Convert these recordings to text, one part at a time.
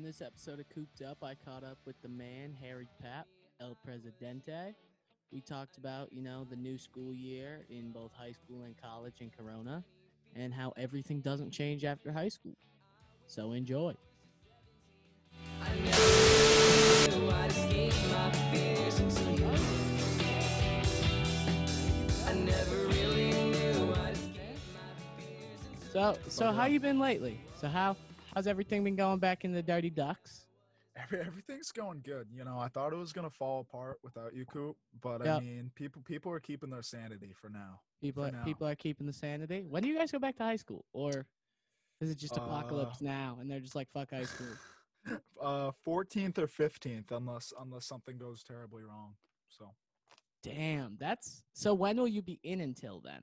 On this episode of Cooped Up, I caught up with the man, Harry Papp, El Presidente. We talked about, you know, the new school year in both high school and college in Corona and how everything doesn't change after high school. So enjoy. So, so how you been lately? So how how's everything been going back in the Dirty Ducks? Every, everything's going good. You know, I thought it was gonna fall apart without you, Coop. But I mean, people people are keeping their sanity for now. People For are, now. people are keeping the sanity. When do you guys go back to high school, or is it just apocalypse Uh, now and they're just like fuck high school? Uh, 14th or 15th, unless unless something goes terribly wrong. So Damn, that's so. When will you be in until then?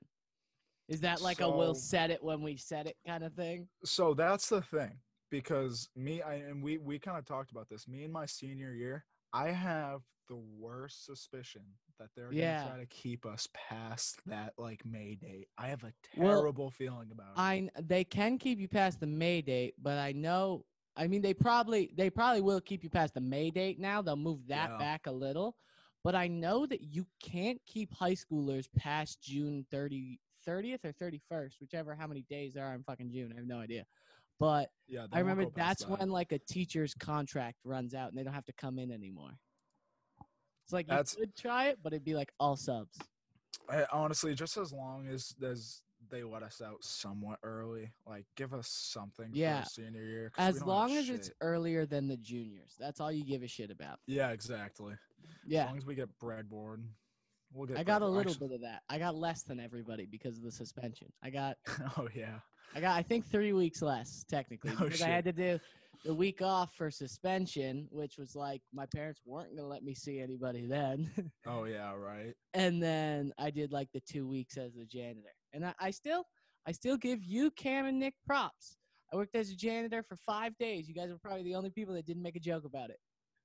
Is that like a we'll So- set it when we set it kind of thing? so that's the thing because me I, and we we kind of talked about this. Me in my senior year, I have the worst suspicion that they're Yeah. gonna try to keep us past that like May date. I have a Well, terrible feeling about it. I they can keep you past the May date, but I know. I mean, they probably they probably will keep you past the May date. Now they'll move that Yeah. back a little, but I know that you can't keep high schoolers past June 30, 30th or thirty first, whichever how many days there are in fucking June. I have no idea, but yeah, I remember that's that. when like a teacher's contract runs out and they don't have to come in anymore. It's like you That's- could try it, but it'd be like all subs. I, honestly, just as long as as they let us out somewhat early, like give us something Yeah. for senior year. As long as it's earlier than the juniors, that's all you give a shit about. yeah, exactly. Yeah, As long as we get breadboard, we'll get. I got a little Actually- bit of that. I got less than everybody because of the suspension. I got, oh yeah. I got, I think three weeks less technically Oh, because I had to do the week off for suspension, which was like my parents weren't gonna let me see anybody then. Oh yeah. Right. and then I did like the two weeks as a janitor. And I, I still, I still give you Cam and Nick props. I worked as a janitor for five days. You guys were probably the only people that didn't make a joke about it.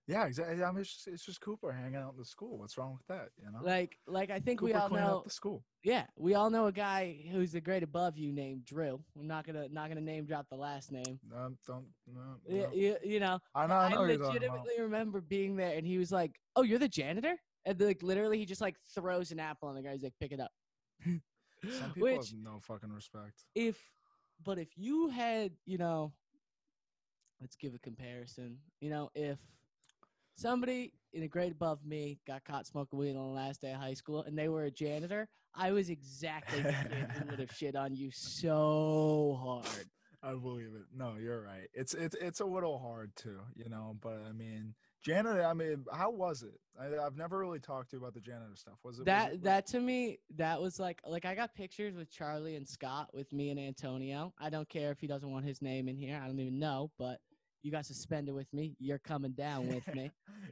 Yeah. Exactly. I mean, it's just, it's just Cooper hanging out in the school. What's wrong with that? You know. Like, like I think Cooper we all know. the school. Yeah, we all know a guy who's the grade above you named Drew. I'm not gonna not gonna name drop the last name. No, don't. No, Yeah, no. you, you know, I know. I I know what you're talking about. legitimately remember being there, and he was like, "Oh, you're the janitor," and like literally, he just like throws an apple on the guy. He's like, "Pick it up." Some people Which, have no fucking respect. if, but if you had, you know, let's give a comparison. You know, if somebody in a grade above me got caught smoking weed on the last day of high school, and they were a janitor, I was exactly the kid who would have shit on you so hard. I believe it. No, you're right. It's it's it's a little hard too, you know. But I mean, janitor. I mean, how was it? I, I've never really talked to you about the janitor stuff. Was it was that it- that to me that was like like I got pictures with Charlie and Scott with me and Antonio. I don't care if he doesn't want his name in here. I don't even know, but you got suspended with me. You're coming down with me.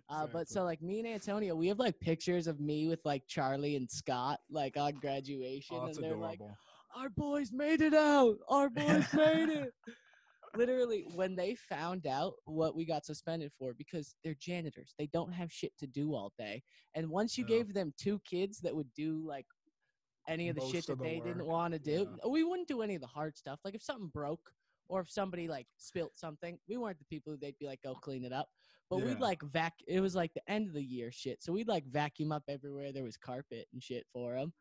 Uh, but so like me and Antonio, we have like pictures of me with like Charlie and Scott like on graduation, oh, and they're like, "Our boys made it out. Our boys made it." Literally, when they found out what we got suspended for, because they're janitors, they don't have shit to do all day. And once you Yeah. gave them two kids that would do like any of the shit that the they didn't want to do, yeah. we wouldn't do any of the hard stuff. Like if something broke or if somebody like spilt something, we weren't the people who they'd be like, go clean it up. But we'd like vac. It was like the end of the year shit, so we'd like vacuum up everywhere there was carpet and shit for them.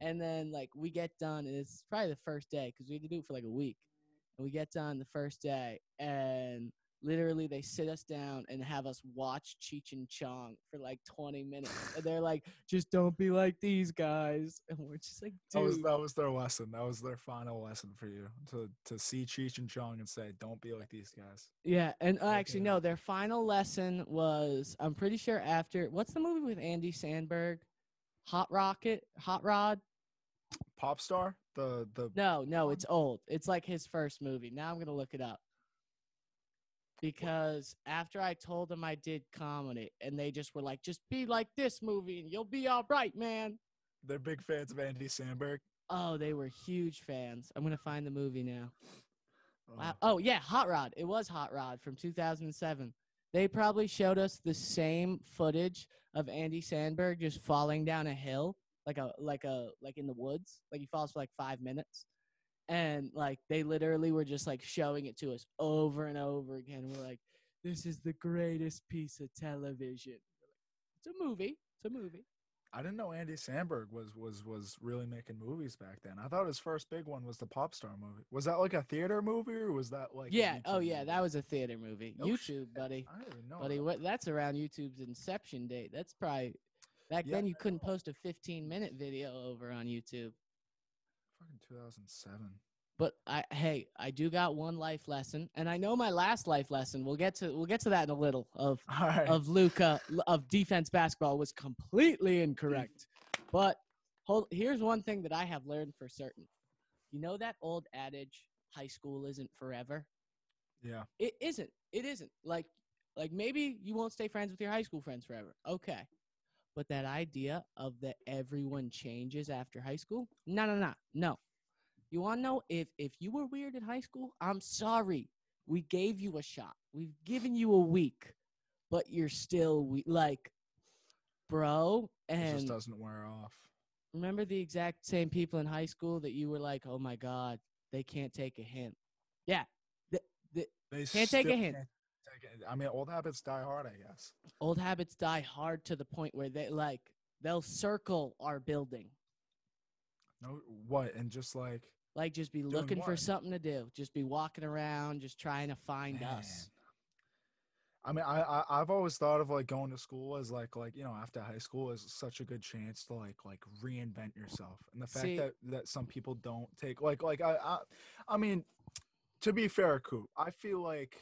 And then like we get done, and it's probably the first day because we had to do it for like a week. And we get done the first day, and literally they sit us down and have us watch Cheech and Chong for like 20 minutes. And they're like, just don't be like these guys. And we're just like, That was that was their lesson. That was their final lesson for you to to see Cheech and Chong and say, "Don't be like these guys." Yeah, and uh, actually, no. Their final lesson was, I'm pretty sure after what's the movie with Andy Samberg, Hot Rocket, Hot Rod. Pop star, the the No, no, it's old. It's like his first movie. Now I'm gonna look it up. Because after I told them I did comedy, and they just were like, "Just be like this movie, and you'll be all right, man." they're big fans of Andy Samberg. Oh, they were huge fans. I'm gonna find the movie now. Oh, Wow. Oh yeah, Hot Rod. It was Hot Rod from 2007. They probably showed us the same footage of Andy Samberg just falling down a hill, like a like a like in the woods. Like he falls for like five minutes, and like they literally were just like showing it to us over and over again. We're like, this is the greatest piece of television. It's a movie. It's a movie. I didn't know Andy Samberg was was was really making movies back then. I thought his first big one was the Pop Star movie. Was that like a theater movie or was that like? yeah. Oh yeah, movie? that was a theater movie. YouTube, shit. buddy. I didn't know. Buddy, that. what? That's around YouTube's inception date. That's probably back Yeah, then. You couldn't post a 15 minute video over on YouTube. Fucking 2007. But I, hey, I do got one life lesson, and I know my last life lesson. We'll get to we'll get to that in a little. Of right. of Luca of defense basketball was completely incorrect. But hold, here's one thing that I have learned for certain. You know that old adage, high school isn't forever. yeah. It isn't. It isn't. Like like maybe you won't stay friends with your high school friends forever. Okay. But that idea of that everyone changes after high school? No, no, no. No. You want to know if if you were weird in high school? I'm sorry. We gave you a shot. We've given you a week, but you're still we- like bro It just and doesn't wear off. remember the exact same people in high school that you were like, "Oh my god, they can't take a hint." Yeah. The, the, They Can't take a hint. can't. I mean, old habits die hard, I guess. old habits die hard to the point where they like they'll circle our building No, what? And just like like just be looking for something to do just be walking around just trying to find us I mean, I, I I've always thought of like going to school as like like you know after high school is such a good chance to like like reinvent yourself, and the fact See- that that some people don't take like like I I, I mean, to be fair, Coop, I feel like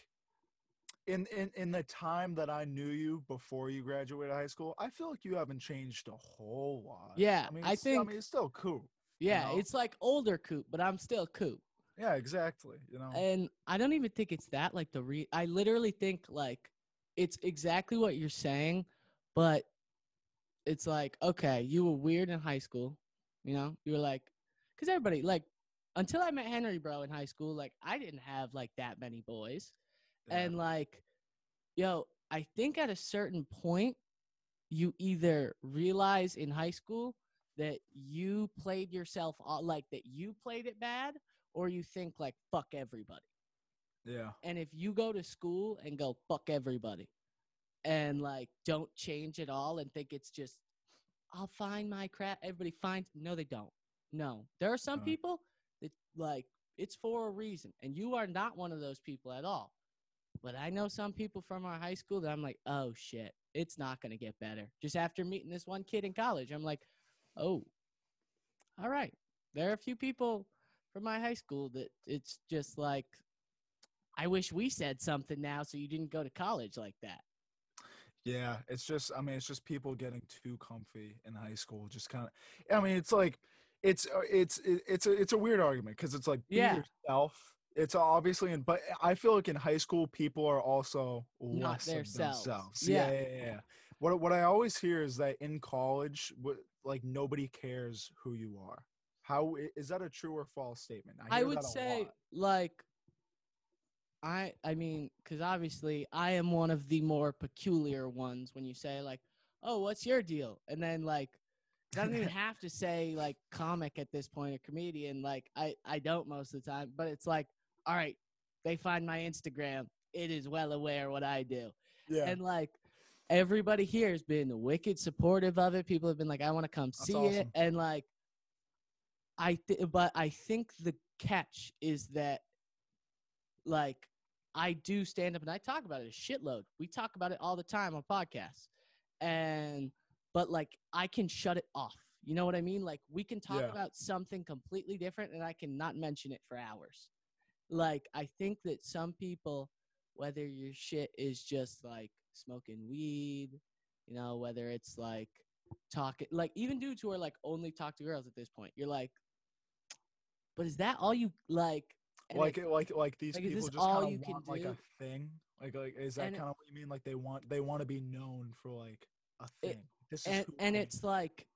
in in in the time that I knew you before you graduated high school, I feel like you haven't changed a whole lot. Yeah, I mean, I it's- I think- mean, it's still Coop. yeah know? it's like older coop but i'm still coop Yeah, exactly. You know. and i don't even think it's that like the re i literally think like it's exactly what you're saying but it's like okay you were weird in high school you know you were like because everybody like until i met henry bro in high school like i didn't have like that many boys yeah. and like yo i think at a certain point you either realize in high school that you played yourself like that you played it bad or you think like fuck everybody yeah. and if you go to school and go fuck everybody and like don't change at all and think it's just i'll find my crap everybody finds no they don't no there are some Uh. people that like it's for a reason and you are not one of those people at all but i know some people from our high school that i'm like oh shit it's not going to get better just after meeting this one kid in college i'm like oh all right there are a few people from my high school that it's just like I wish we said something now so you didn't go to college like that. Yeah, it's just I mean it's just people getting too comfy in high school. Just kind of I mean it's like it's uh, it's it's a it's a weird argument because it's like be Yeah. yourself. It's obviously in but I feel like in high school people are also Not less of themselves. Yeah. Yeah, yeah, yeah. What what I always hear is that in college, what, like nobody cares who you are. how is that a true or false statement? I, hear would say lot. like I I mean cuz obviously I am one of the more peculiar ones when you say like, "Oh, what's your deal?" And then like I don't even have to say like comic at this point a comedian like I I don't most of the time, but it's like, "All right, they find my Instagram. It is well aware what I do." yeah. and like everybody here has been wicked supportive of it people have been like i want to come That's see it and like i th- but i think the catch is that like i do stand up and i talk about it a shitload we talk about it all the time on podcasts and but like i can shut it off you know what i mean like we can talk Yeah. about something completely different and i can not mention it for hours like i think that some people whether your shit is just like smoking weed, you know, whether it's like talking, like even dudes who are like only talk to girls at this point, you're like, but is that all you like? like it- it like like these like, people just kind you of want like do? a thing like like is that kind of what you mean like they want they want to be known for like a It- thing this is and and it's like,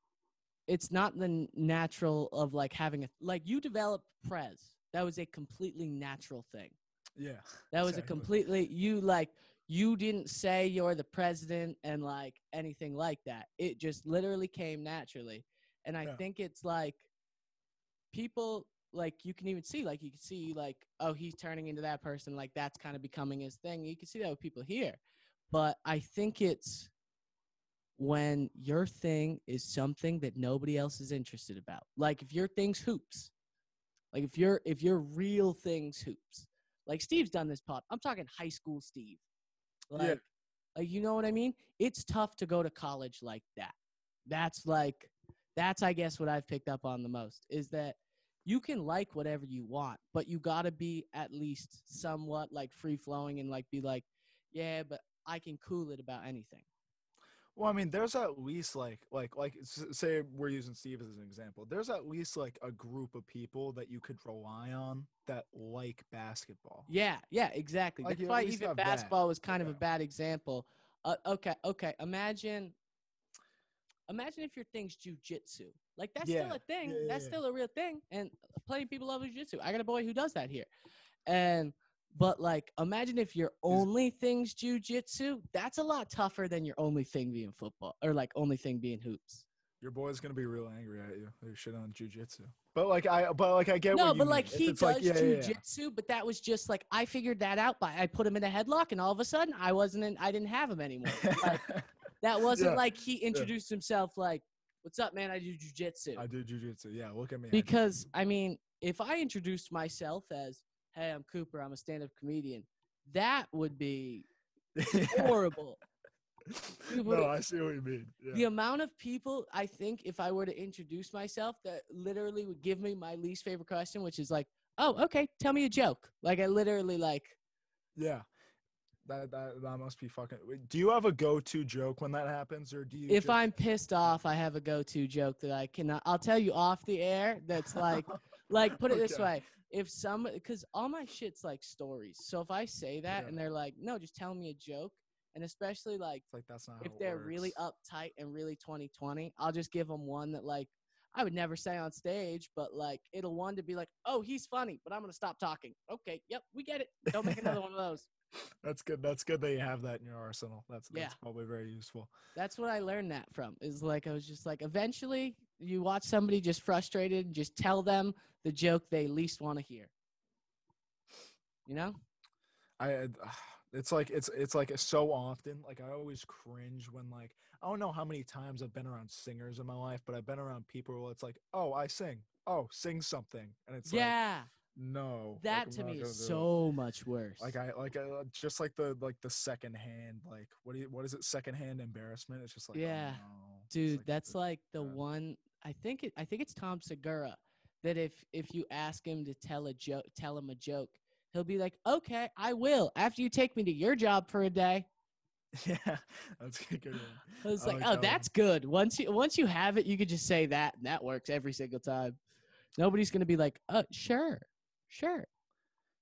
it's not the natural of like having a like you develop Prez. That was a completely natural thing. yeah That was a completely you like you didn't say you're the president and like anything like that. It just literally came naturally. And I Yeah. think it's like people like you can even see like you can see like oh he's turning into that person like that's kind of becoming his thing you can see that with people here but i think it's when your thing is something that nobody else is interested about like if your thing's hoops like if you're if you're real thing's hoops like steve's done this pop i'm talking high school steve. Like Yeah. like you know what i mean? It's tough to go to college like that. That's like that's i guess what i've picked up on the most is that you can like whatever you want but you got to be at least somewhat like free flowing and like be like yeah but i can cool it about anything Well, I mean, there's at least like like like say we're using Steve as an example. There's at least like a group of people that you could rely on that like basketball. yeah yeah exactly Like, that's why even have that, basketball was kind of a bad example uh, okay okay imagine imagine if your thing's jujitsu like that's still a thing yeah, yeah, that's yeah. still a real thing and plenty of people love jujitsu i got a boy who does that here and but like imagine if your only thing's jujitsu that's a lot tougher than your only thing being football or like only thing being hoops Your boy's gonna be real angry at you. They shit on jujitsu. But like I but like I get no but like he does like, yeah, yeah, yeah. jujitsu but that was just like i figured that out by i put him in a headlock and all of a sudden i wasn't in i didn't have him anymore like, that wasn't like he introduced himself like what's up man i do jujitsu I do jujitsu. Yeah, look at me. I because I mean, if I introduced myself as, "Hey, I'm Cooper. I'm a stand-up comedian," that would be horrible. No, I see what you mean. The amount of people I think if I were to introduce myself that literally would give me my least favorite question, which is like, "Oh, okay, tell me a joke." Like I literally like, Yeah. That, that that must be fucking. Do you have a go-to joke when that happens, or do you? if just- I'm pissed off, I have a go-to joke that I cannot. I'll tell you off the air. That's like, like put it this way: if some, because all my shit's like stories. So if I say that Yeah. and they're like, no, just tell me a joke, and especially like It's like that's not. if they're really uptight and really 2020, I'll just give them one that like I would never say on stage, but like it'll one to be like, oh, he's funny, but I'm gonna stop talking. Okay, yep, we get it. Don't make another one of those. That's good. That's good that you have that in your arsenal. That's that's Yeah. probably very useful. That's what I learned that from. Is like I was just like eventually you watch somebody just frustrated and just tell them the joke they least want to hear. You know? I uh, it's like it's it's like so often like I always cringe when like I don't know how many times I've been around singers in my life, but I've been around people where it's like, oh, I sing, oh, sing something, and it's like, yeah. no, that I'm to me is so much worse. like I like uh, just like the like the second hand like what do you what is it second hand embarrassment? It's just like oh, Yeah. no. Dude, like, that's like the one I think it I think it's Tom Segura that if if you ask him to tell a joke tell him a joke, he'll be like, "Okay, I will. After you take me to your job for a day." yeah, that's a good one. I was I like, like "Oh, that one. that's good. Once you once you have it, you could just say that and that works every single time. Nobody's going to be like, "Uh, sure. Sure."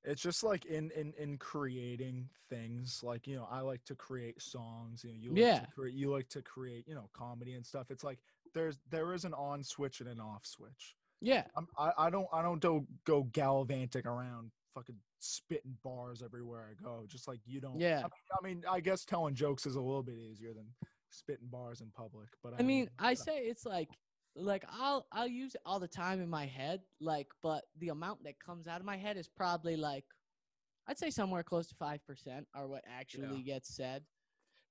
It's just like in in in creating things like you know i like to create songs you know you like Yeah. to create you like to create you know comedy and stuff it's like there's there is an on switch and an off switch Yeah. I'm, i i don't i don't do, go gallivanting around fucking spitting bars everywhere i go just like you don't Yeah. I mean, I mean i guess telling jokes is a little bit easier than spitting bars in public but I mean, I say it's like like I'll I'll use it all the time in my head, like but the amount that comes out of my head is probably like I'd say somewhere close to 5% are what actually gets said.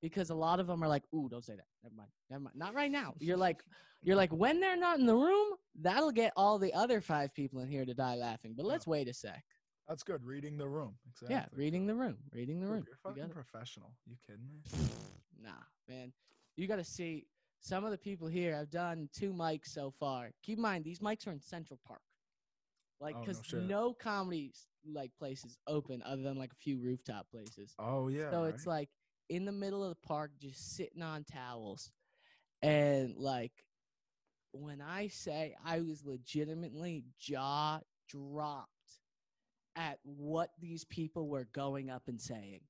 Because a lot of them are like, "Ooh, don't say that. Never mind. Never mind. Not right now." You're like you're like when they're not in the room, that'll get all the other 5 people in here to die laughing. But let's wait a sec. that's good reading the room exactly Yeah, reading the room. Reading the Dude, room. you're fucking got it. professional you kidding me Nah, man. You got to see some of the people here. I've done two mics so far. Keep in mind, these mics are in Central Park. Like, Oh, no because no, comedy like places open other than like a few rooftop places. oh yeah so it's like in the middle of the park, just sitting on towels, and like when I say I was legitimately jaw dropped at what these people were going up and saying.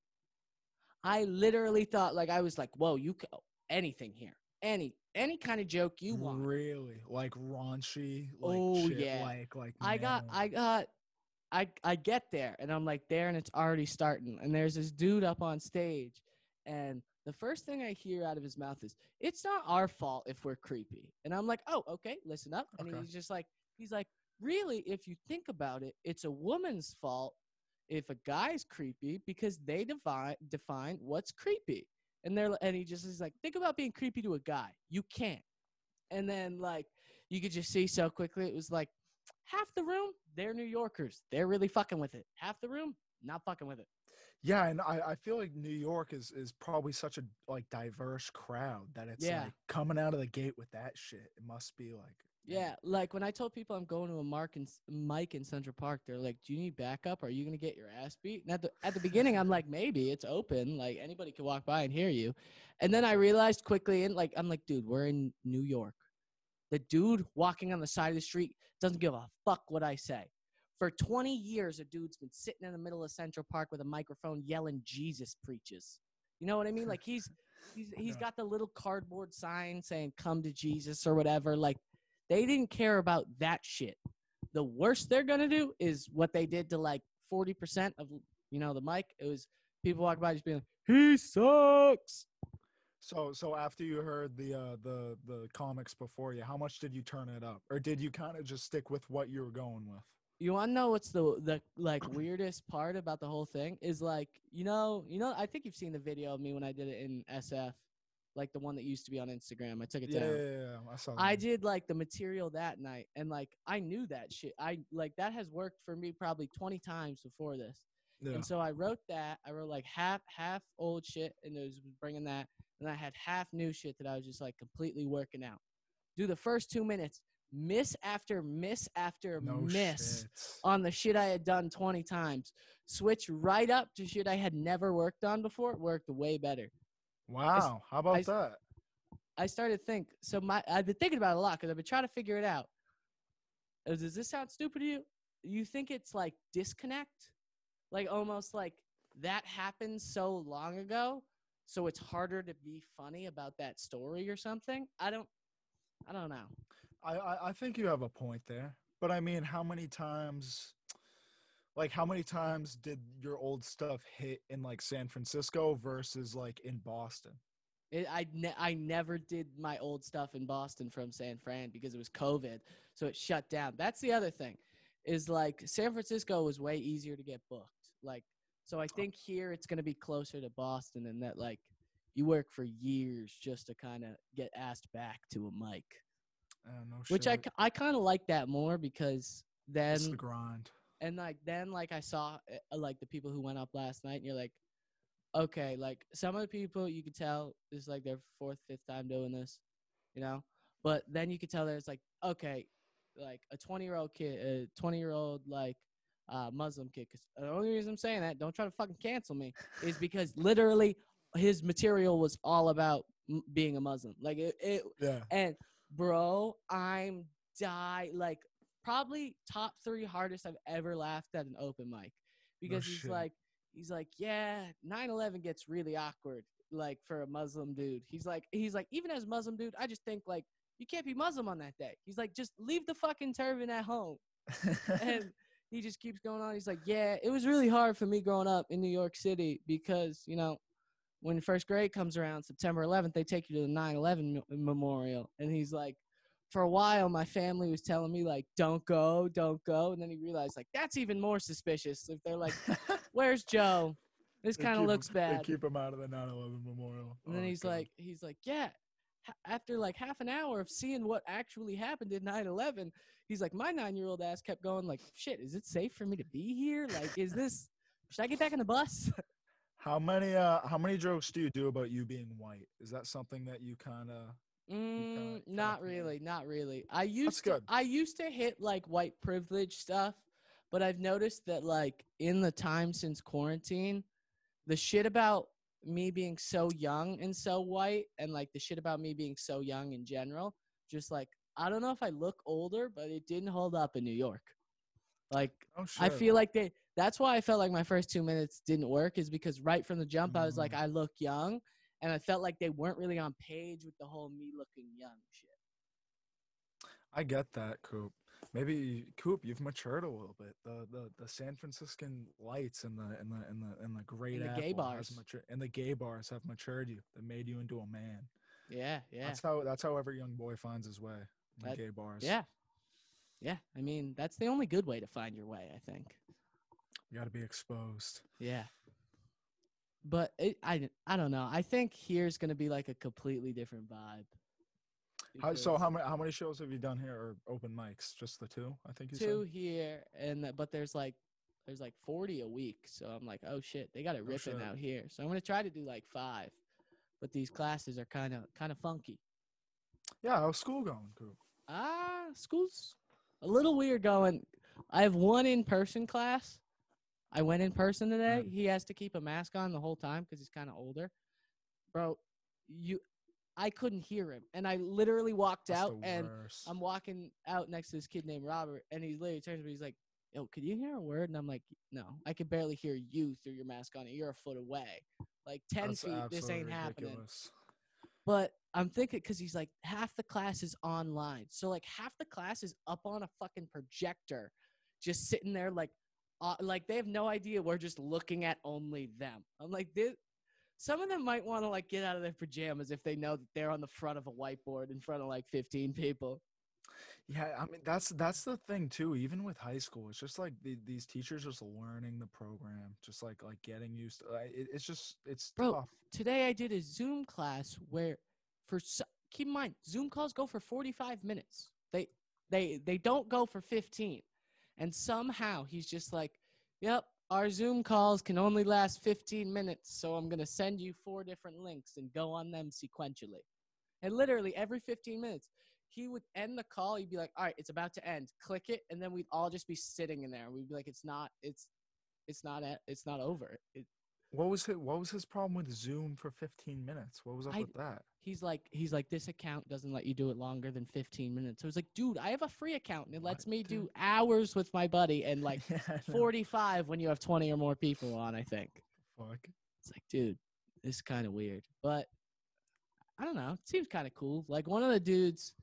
I literally thought like I was like, "Whoa, you c- anything here, any any kind of joke you want." Really? Like raunchy? Like Oh, shit, yeah. Like like I got. I got I I get there and I'm like there and it's already starting and there's this dude up on stage and the first thing I hear out of his mouth is it's not our fault if we're creepy. And I'm like, "Oh, okay, listen up." And Okay. he's just like he's like, really, if you think about it, it's a woman's fault if a guy's creepy because they define define what's creepy. And they're and he just is like, think about being creepy to a guy. You can't. And then like you could just see so quickly it was like half the room, they're New Yorkers. They're really fucking with it. Half the room, not fucking with it. Yeah, and I, I feel like New York is is probably such a like diverse crowd that it's Yeah. like coming out of the gate with that shit. It must be like Yeah, like when I told people I'm going to a mark in, Mike in Central Park, they're like, "Do you need backup? Are you gonna get your ass beat?" And at the at the beginning, I'm like, "Maybe it's open, like anybody can walk by and hear you." And then I realized quickly, and like I'm like, "Dude, we're in New York. The dude walking on the side of the street doesn't give a fuck what I say." For 20 years, a dude's been sitting in the middle of Central Park with a microphone yelling, "Jesus preaches." You know what I mean? Like he's he's he's got the little cardboard sign saying "Come to Jesus" or whatever. Like they didn't care about that shit. The worst they're gonna do is what they did to like forty percent of you know the mic. It was people walking by just being like, "He sucks." So so after you heard the uh the the comics before you, how much did you turn it up? Or did you kind of just stick with what you were going with? You want to know what's the the like weirdest part about the whole thing is like you know you know I think you've seen the video of me when I did it in SF, like the one that used to be on Instagram. I took it Yeah, down. yeah, yeah, I saw I did like the material that night, and like I knew that shit. I like that has worked for me probably twenty times before this. Yeah. And so I wrote that. I wrote like half half old shit, and it was bringing that. And I had half new shit that I was just like completely working out. Do the first two minutes, miss after miss after no miss shit. on the shit I had done twenty times. Switch right up to shit I had never worked on before. It worked way better. Wow, how about I that? I started to think. So my I've been thinking about it a lot because I've been trying to figure it out. Uh, Does this sound stupid to you? You think it's like disconnect, like almost like that happened so long ago, so it's harder to be funny about that story or something. I don't. I don't know. I, I I think you have a point there, but I mean, how many times, like, how many times did your old stuff hit in like San Francisco versus like in Boston? It, I ne- I never did my old stuff in Boston from San Fran because it was COVID, so it shut down. That's the other thing, is like San Francisco was way easier to get booked. Like, so I think here it's gonna be closer to Boston, and that like you work for years just to kind of get asked back to a mic, Uh, no which I I kind of like that more because then it's the grind. And like then like i saw uh, like the people who went up last night and you're like okay like some of the people you could tell this is like their fourth fifth time doing this you know but then you could tell there's like okay like a 20 year old kid a 20 year old like uh muslim kid because the only reason i'm saying that don't try to fucking cancel me is because literally his material was all about m- being a muslim like it, it Yeah. and bro, I'm die like probably top three hardest I've ever laughed at an open mic because he's shit. like he's like yeah 9/11 gets really awkward like for a Muslim dude. He's like he's like even as a Muslim dude, I just think like you can't be Muslim on that day. He's like just leave the fucking turban at home. And he just keeps going on. He's like, yeah, it was really hard for me growing up in New York City because, you know, when first grade comes around, September 11th, they take you to the 9 11 memorial. And he's like, for a while, my family was telling me, like, don't go, don't go. And then he realized, like, that's even more suspicious. If they're like, where's Joe? This kind of him- looks bad. They keep him out of the 9/11 memorial. And then Oh, he's God. like, he's like, yeah. After like half an hour of seeing what actually happened in 9/11, he's like, my nine-year-old ass kept going like, shit, is it safe for me to be here? Like, is this? Should I get back on the bus? how many uh how many jokes do you do about you being white? Is that something that you kind of Mm, not really, not really. I used to, I used to hit like white privilege stuff, but I've noticed that like in the time since quarantine, the shit about me being so young and so white, and like the shit about me being so young in general, just like I don't know if I look older, but it didn't hold up in New York. Like Oh shit. I feel like they. That's why I felt like my first two minutes didn't work. Is because right from the jump, I was like, Mm. I look young, and I felt like they weren't really on page with the whole me looking young shit. I get that, Coop. Maybe Coop, you've matured a little bit. The the the San Franciscan lights and the and the and the and the great the gay bars. and the gay bars have matured you. That made you into a man. Yeah, yeah, That's how that's how every young boy finds his way. That- gay bars. yeah, Yeah, I mean that's the only good way to find your way. I think. You got to be exposed. Yeah. But it, I I don't know. I think here's gonna be like a completely different vibe. How, so how many how many shows have you done here or open mics? Just the two, I think you two said. here and but there's like there's like 40 a week. So I'm like, oh shit, they got it Oh, ripping shit. out here. So I'm gonna try to do like five. But these classes are kind of kind of funky. Yeah, how's school going, Coop? Ah, school's a little weird going. I have one in person class. I went in person today. He has to keep a mask on the whole time because he's kind of older. Bro, you, I couldn't hear him, and I literally walked That's out, and. I'm walking out next to this kid named Robert, and he literally turns to me. He's like, "Yo, could you hear a word?" And I'm like, "No, I can barely hear you through your mask on. You're a foot away, like ten That's feet. This ain't happening." But I'm thinking because he's like half the class is online, so like half the class is up on a fucking projector, just sitting there like, uh, like they have no idea we're just looking at only them. I'm like, this, some of them might want to like get out of their pajamas if they know that they're on the front of a whiteboard in front of like 15 people. Yeah, I mean that's that's the thing too. Even with high school, it's just like the, these teachers just learning the program, just like like getting used to. Like, it, it's just it's Bro, tough. Today I did a Zoom class where, for keep in mind, Zoom calls go for 45 minutes. They they they don't go for 15, and somehow he's just like, "Yep, our Zoom calls can only last 15 minutes, so I'm gonna send you four different links and go on them sequentially." And literally every 15 minutes, he would end the call. He'd be like, "All right, it's about to end. Click it," and then we'd all just be sitting in there. We'd be like, "It's not. It's it's not. a- It's not over." It, What was his, what was his problem with Zoom for 15 minutes? What was up I- with that? He's like he's like this account doesn't let you do it longer than 15 minutes. So it's like dude i have a free account and it lets me do hours with my buddy and like Yeah, 45 when you have 20 or more people on i think. Fuck. it's like dude this is kind of weird. But i don't know. It seems kind of cool. Like one of the dudes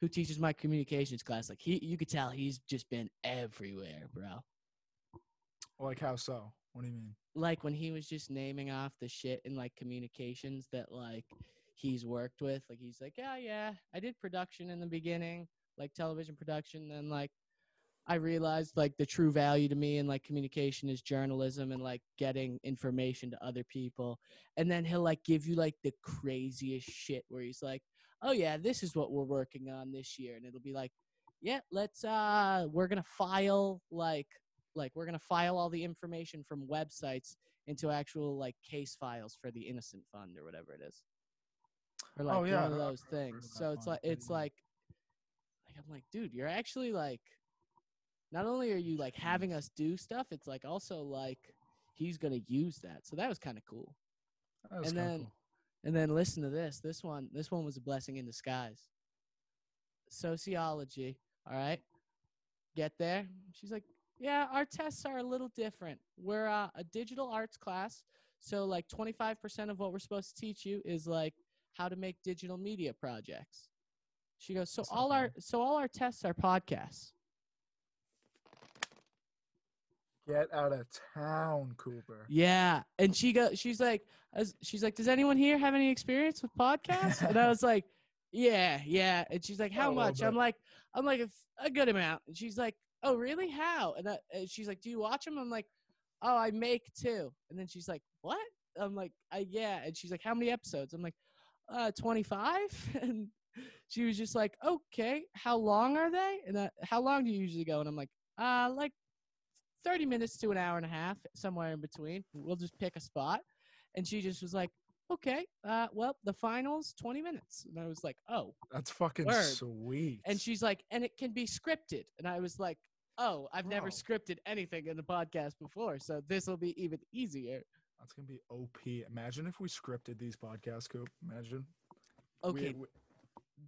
who teaches my communications class like he you could tell he's just been everywhere bro. Like how so? What do you mean? like when he was just naming off the shit in like communications that like he's worked with like he's like yeah yeah i did production in the beginning like television production then like i realized like the true value to me in like communication is journalism and like getting information to other people. And then he'll like give you like the craziest shit where he's like oh yeah this is what we're working on this year. And it'll be like yeah let's uh we're gonna file like like we're gonna file all the information from websites into actual like case files for the innocent fund or whatever it is or like Oh, yeah, one of those things so it's like it's like like i'm like dude you're actually like not only are you like having us do stuff it's like also like he's gonna use that so that was kind of cool And then- cool. and then listen to this. This one, this one was a blessing in disguise. Sociology. All right. Get there. She's like, yeah, our tests are a little different. We're uh, a digital arts class, so like 25% of what we're supposed to teach you is like how to make digital media projects. She goes, so That's all our so all our tests are podcasts. Get out of town, Cooper. Yeah, and she goes, she's like, she's like, does anyone here have any experience with podcasts? and I was like, yeah, yeah. And she's like, how little much? I'm like, I'm like a, f- a good amount. And she's like, oh, really? How? And, I, and she's like, do you watch them? I'm like, oh, I make two. And then she's like, what? I'm like, uh, yeah. And she's like, how many episodes? I'm like, uh, 25. and she was just like, okay, how long are they? And uh, how long do you usually go? And I'm like, uh, like 30 minutes to an hour and a half, somewhere in between. We'll just pick a spot. And she just was like, okay, uh, well, the finals, 20 minutes. And I was like, oh. That's fucking Word. sweet. And she's like, and it can be scripted. And I was like, oh, I've never scripted anything in the podcast before. So this will be even easier. That's gonna be OP. Imagine if we scripted these podcasts, Coop. Imagine. We- Okay, we-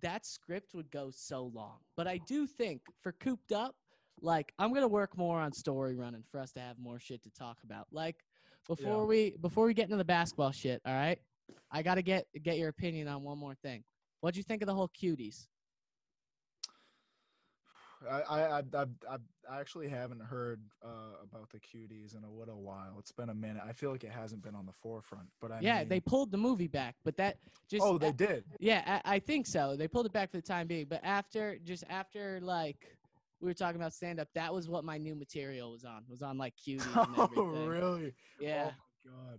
that script would go so long. But I do think for cooped up, like I'm gonna work more on story running for us to have more shit to talk about. Like before Yeah. we before we get into the basketball shit, all right? I gotta get get your opinion on one more thing. What'd you think of the whole cuties? I, I, I, I, actually haven't heard uh, about the cuties in a little while. It's been a minute. I feel like it hasn't been on the forefront. But I yeah, mean, they pulled the movie back, but that just oh, they did. yeah, I, I think so. They pulled it back for the time being, but after just after like we were talking about stand up. That was what my new material was on. Was on like cuties and Oh, really? Yeah, Oh my god.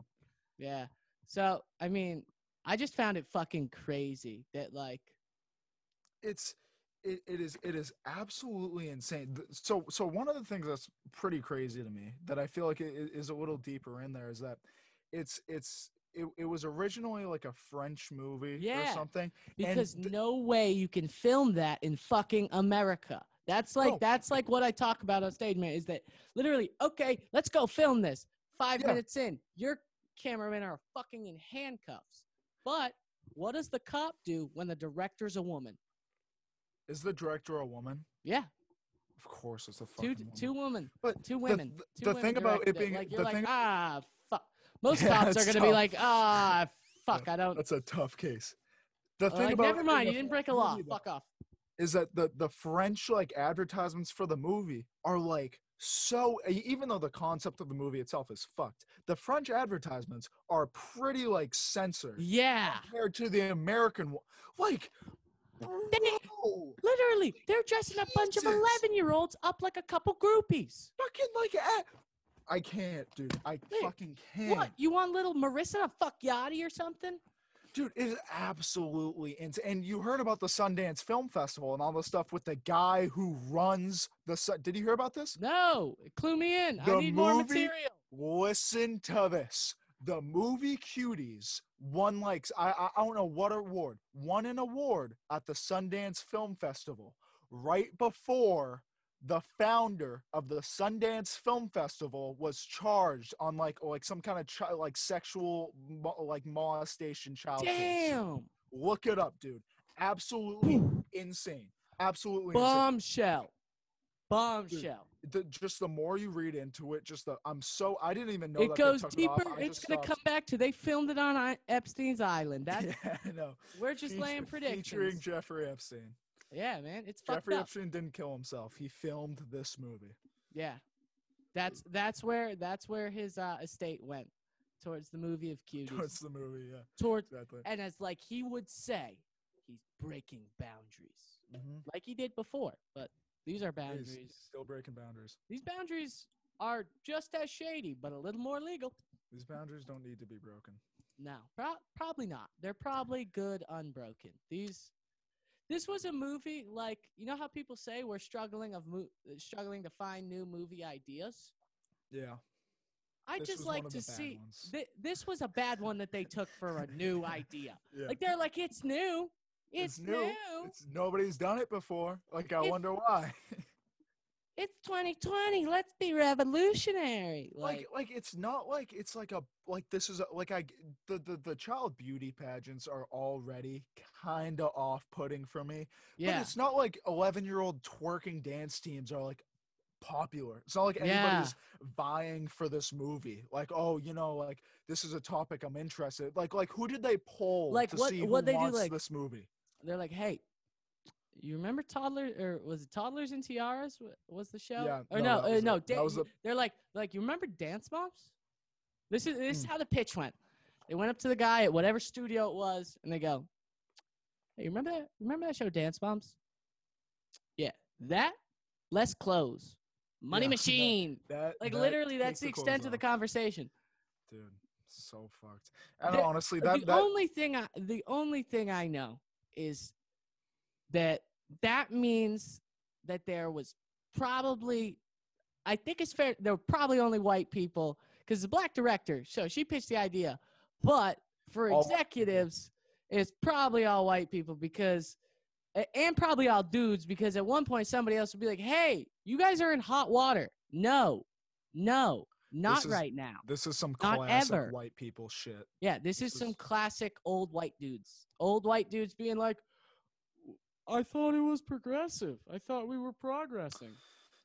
yeah. So I mean, I just found it fucking crazy that like It's it, it is it is absolutely insane. So so one of the things that's pretty crazy to me that I feel like is a little deeper in there is that it's it's it, it was originally like a French movie Yeah. or something. because th- no way you can film that in fucking America. That's like No. that's like what I talk about on stage, man. Is that literally okay? Let's go film this. Five Yeah. minutes in, your cameramen are fucking in handcuffs. But what does the cop do when the director's a woman? Is the director a woman? Yeah, Of course, it's a two woman. two women, But two women. the- two the women thing about it directed being- like the you're like thing- ah fuck. Most Yeah, cops are it's gonna be tough. like ah fuck. I don't. That's a tough case. The thing like, about never mind. You didn't break a law. Fuck off. is that the the French like advertisements for the movie are like so even though the concept of the movie itself is fucked, the French advertisements are pretty like censored Yeah. compared to the American one. Like, bro, Literally, they're dressing a bunch of 11 year olds up like a couple groupies. fucking like a- I can't, dude. I Hey, fucking can't. What? You want little Marissa to fuck Yachty or something? Dude, it is absolutely insane. And you heard about the Sundance Film Festival and all the stuff with the guy who runs the. Su- Did you hear about this? No. Clue me in. I The need more movie- material. Listen to this. The movie Cuties won like I I, don't know what award. Won an award at the Sundance Film Festival right before the founder of the Sundance Film Festival was charged on like like some kind of chi- like sexual mo- like molestation child case. Damn. Look it up, dude. Absolutely insane. Absolutely insane. Bombshell. The, just the more you read into it, just the I'm so I didn't even know It that goes took it deeper. It's going to come back to they filmed it on I- Epstein's Island. That's, yeah, I know. We're just Feature- laying predictions. Featuring Jeffrey Epstein. yeah, man. It's Jeffrey. Epstein didn't kill himself. He filmed this movie. Yeah. That's that's where that's where his uh, estate went towards the movie of cuties. That's the movie, yeah. towards Exactly. and as like he would say, he's breaking boundaries, hmm like he did before. But these are boundaries. He's still breaking boundaries. These boundaries are just as shady, but a little more legal. These boundaries don't need to be broken. No, pro- probably not. They're probably good unbroken. These, this was a movie like you know how people say we're struggling of mo- struggling to find new movie ideas. Yeah. I This just like to see. Th- this was a bad one that they took for a new idea. Yeah. Like they're like, it's new. It's, new. It's nobody's done it before. Like I It- wonder why. It's 2020. Let's be revolutionary. like Like, like it's not like it's like a like this is a, like I the, the the child beauty pageants are already kind of off-putting for me. But yeah, it's not like 11-year-old twerking dance teams are like popular. It's not like Yeah. anybody's vying for this movie. Like, oh, you know, like this is a topic I'm interested. Like like who did they poll Like, to what- see what who they do, wants like- this movie? They're like, hey, you remember toddlers or was it toddlers and tiaras? Was the show? Yeah, Or no, no, uh, no. the- da- the- they're like, like you remember Dance Moms? This is this is Mm. how the pitch went. They went up to the guy at whatever studio it was, and they go, "Hey, you remember that? Remember that show, Dance Moms? Yeah, that less clothes, Money Yeah, Machine. That like that literally, that's the extent of the conversation. dude. So fucked. And The- honestly, the that that only thing I the only thing I know is that that means that there was probably I think it's fair there were probably only white people because the black director so she pitched the idea but for executives it's probably all white people because and probably all dudes because at one point somebody else would be like hey you guys are in hot water no no not is- right now this is some Not classic ever. white people shit. yeah, this This is some classic old white dudes. Old white dudes being like, I thought it was progressive. I thought we were progressing.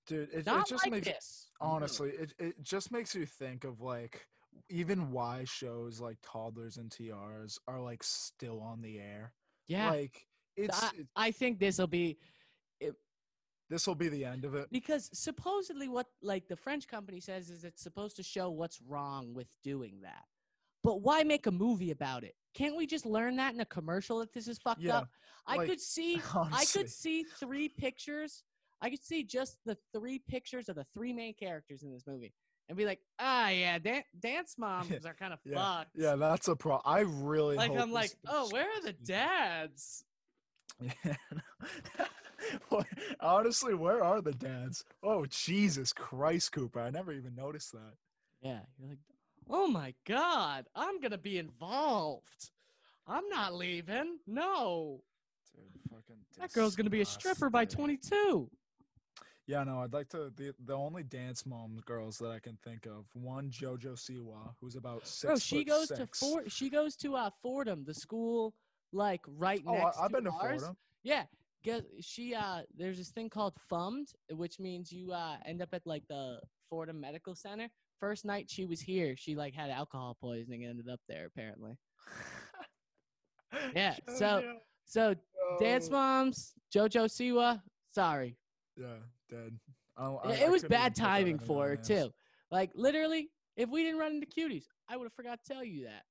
Dude, it, it just like makes this. honestly, it, it just makes you think of like even why shows like toddlers and tiaras are like still on the air. Yeah. Like it's I, I think this will be this will be the end of it. because supposedly what like the French company says is it's supposed to show what's wrong with doing that. But why make a movie about it? Can't we just learn that in a commercial that this is fucked Yeah, up? I like, could see I could see three pictures I could see just the three pictures of the three main characters in this movie and be like, ah, yeah, dan- dance moms are kind of Yeah, fucked. Yeah, that's a pro. I really Like I'm like, oh, where are the dads? Yeah. Honestly, where are the dads? Oh Jesus Christ, Cooper! I never even noticed that. Yeah, you're like, oh my god, I'm gonna be involved. I'm not leaving. No, Dude, fucking. that girl's gonna be a stripper by 22. Yeah, no, I'd like to. The the only dance mom girls that I can think of, one JoJo Siwa, who's about six. Bro, she goes to six. Fort. She goes to uh Fordham, the school like right Oh, next I, I've to been to. Fordham. Yeah, guess she uh there's this thing called FUMmed, which means you uh end up at like the Fordham Medical Center. First night she was here, she like had alcohol poisoning and ended up there apparently. Yeah, so-. So dance Oh, moms, JoJo Siwa, sorry. Yeah, dead. I I- it I was bad timing for her names. too. Like literally, if we didn't run into cuties, I would have forgot to tell you that.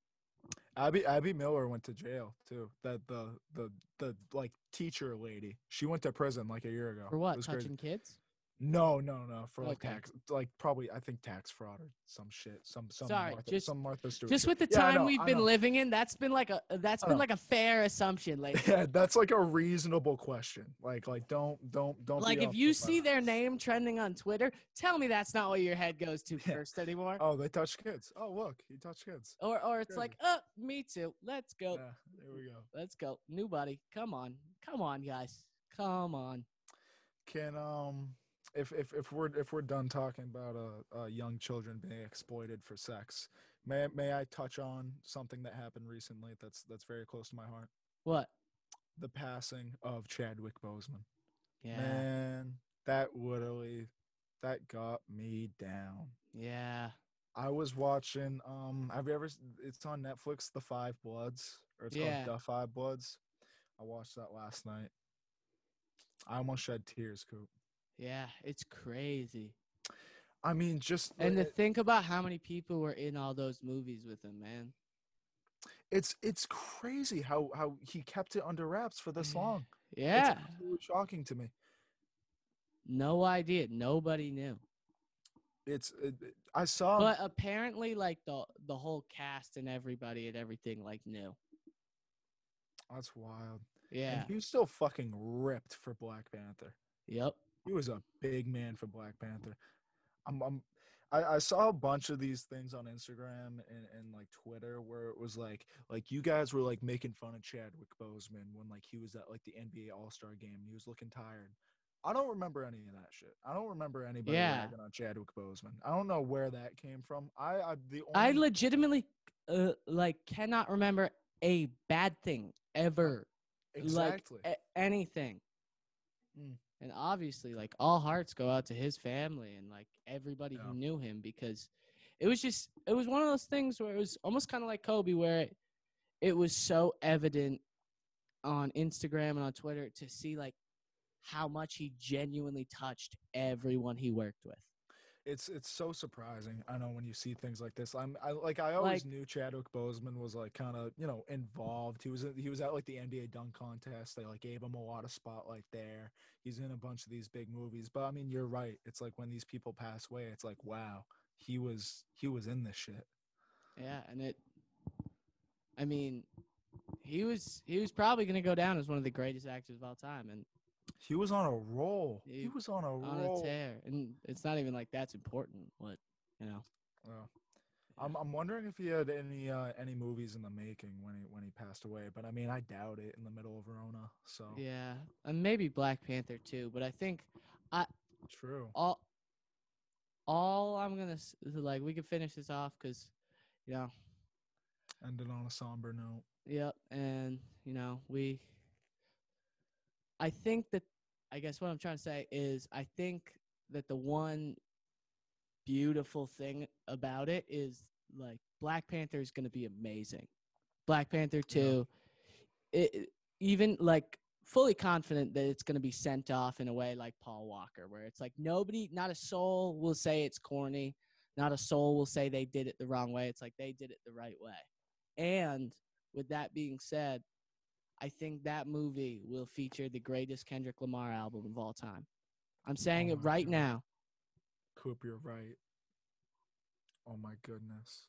Abby Abby Miller went to jail too. That the the the like teacher lady. She went to prison like a year ago. For what? was crazy. Touching kids? No, no, no. For like Okay. tax, like probably I think tax fraud or some shit. Some some Sorry, Martha, just- some Martha Stewart. Just shit. with the Yeah, time know, we've been living in, that's been like a that's I been like a fair assumption. Like, Yeah, that's like a reasonable question. Like like don't don't don't. like if you see their name trending on Twitter, tell me that's not what your head goes to Yeah. first anymore. Oh, they touch kids. Oh, look, he touched kids. Or or it's Good. like, oh, me too. Let's go. Yeah, there we go. Let's go. New buddy. Come on. Come on, guys. Come on. Can um if if if we're if we're done talking about uh, uh young children being exploited for sex, may may I touch on something that happened recently that's that's very close to my heart? What? The passing of Chadwick Boseman. Yeah. Man, that literally that got me down. Yeah. I was watching um have you ever it's on Netflix, The Five Bloods, or it's Yeah. called The Five Bloods. I watched that last night. I almost shed tears, Coop. Yeah. It's crazy. I mean, just And to think about how many people were in all those movies with him, man. it's it's crazy how how he kept it under wraps for this long. Yeah. It's shocking to me. No idea. Nobody knew. It's it, it- I saw But apparently, like the the whole cast and everybody and everything, like knew. that's wild. Yeah. And he was still fucking ripped for Black Panther. Yep. He was a big man for Black Panther. I'm, I'm I, I saw a bunch of these things on Instagram and, and like Twitter where it was like like you guys were like making fun of Chadwick Boseman when like he was at like the NBA All Star game and he was looking tired. I don't remember any of that shit. I don't remember anybody Yeah. ragging on Chadwick Boseman. I don't know where that came from. I, I the only I legitimately, uh, like, cannot remember a bad thing ever. exactly. Like a- anything. Mm. And obviously, like, all hearts go out to his family and like everybody Yeah. who knew him because it was just it was one of those things where it was almost kind of like Kobe, where it, it was so evident on Instagram and on Twitter to see like how much he genuinely touched everyone he worked with. It's it's so surprising. I know when you see things like this. I'm I like I always Like- knew Chadwick Boseman was like kind of you know involved. He was he was at like the NBA dunk contest. They like gave him a lot of spotlight there. He's in a bunch of these big movies. But I mean, you're right. It's like when these people pass away, it's like wow, he was he was in this shit. Yeah, and it. I mean, he was he was probably going to go down as one of the greatest actors of all time, and He was on a roll. He He- was on a on roll. a tear. And it's not even like that's important. What you know? Yeah. I'm I'm wondering if he had any uh, any movies in the making when he when he passed away, but I mean I doubt it in the middle of Corona. So Yeah, and maybe Black Panther too. But I think I true. all all I'm gonna s- like we could finish this off because you know Ended on a somber note. Yep, and you know we. I think that I guess what I'm trying to say is I think that the one beautiful thing about it is like Black Panther is going to be amazing. Black Panther two, it, it- even like fully confident that it's going to be sent off in a way like Paul Walker, where it's like nobody, not a soul will say it's corny, not a soul will say they did it the wrong way. It's like they did it the right way. And with that being said, I think that movie will feature the greatest Kendrick Lamar album of all time. I'm saying Oh it right God. now. Coop, you're right. Oh my goodness.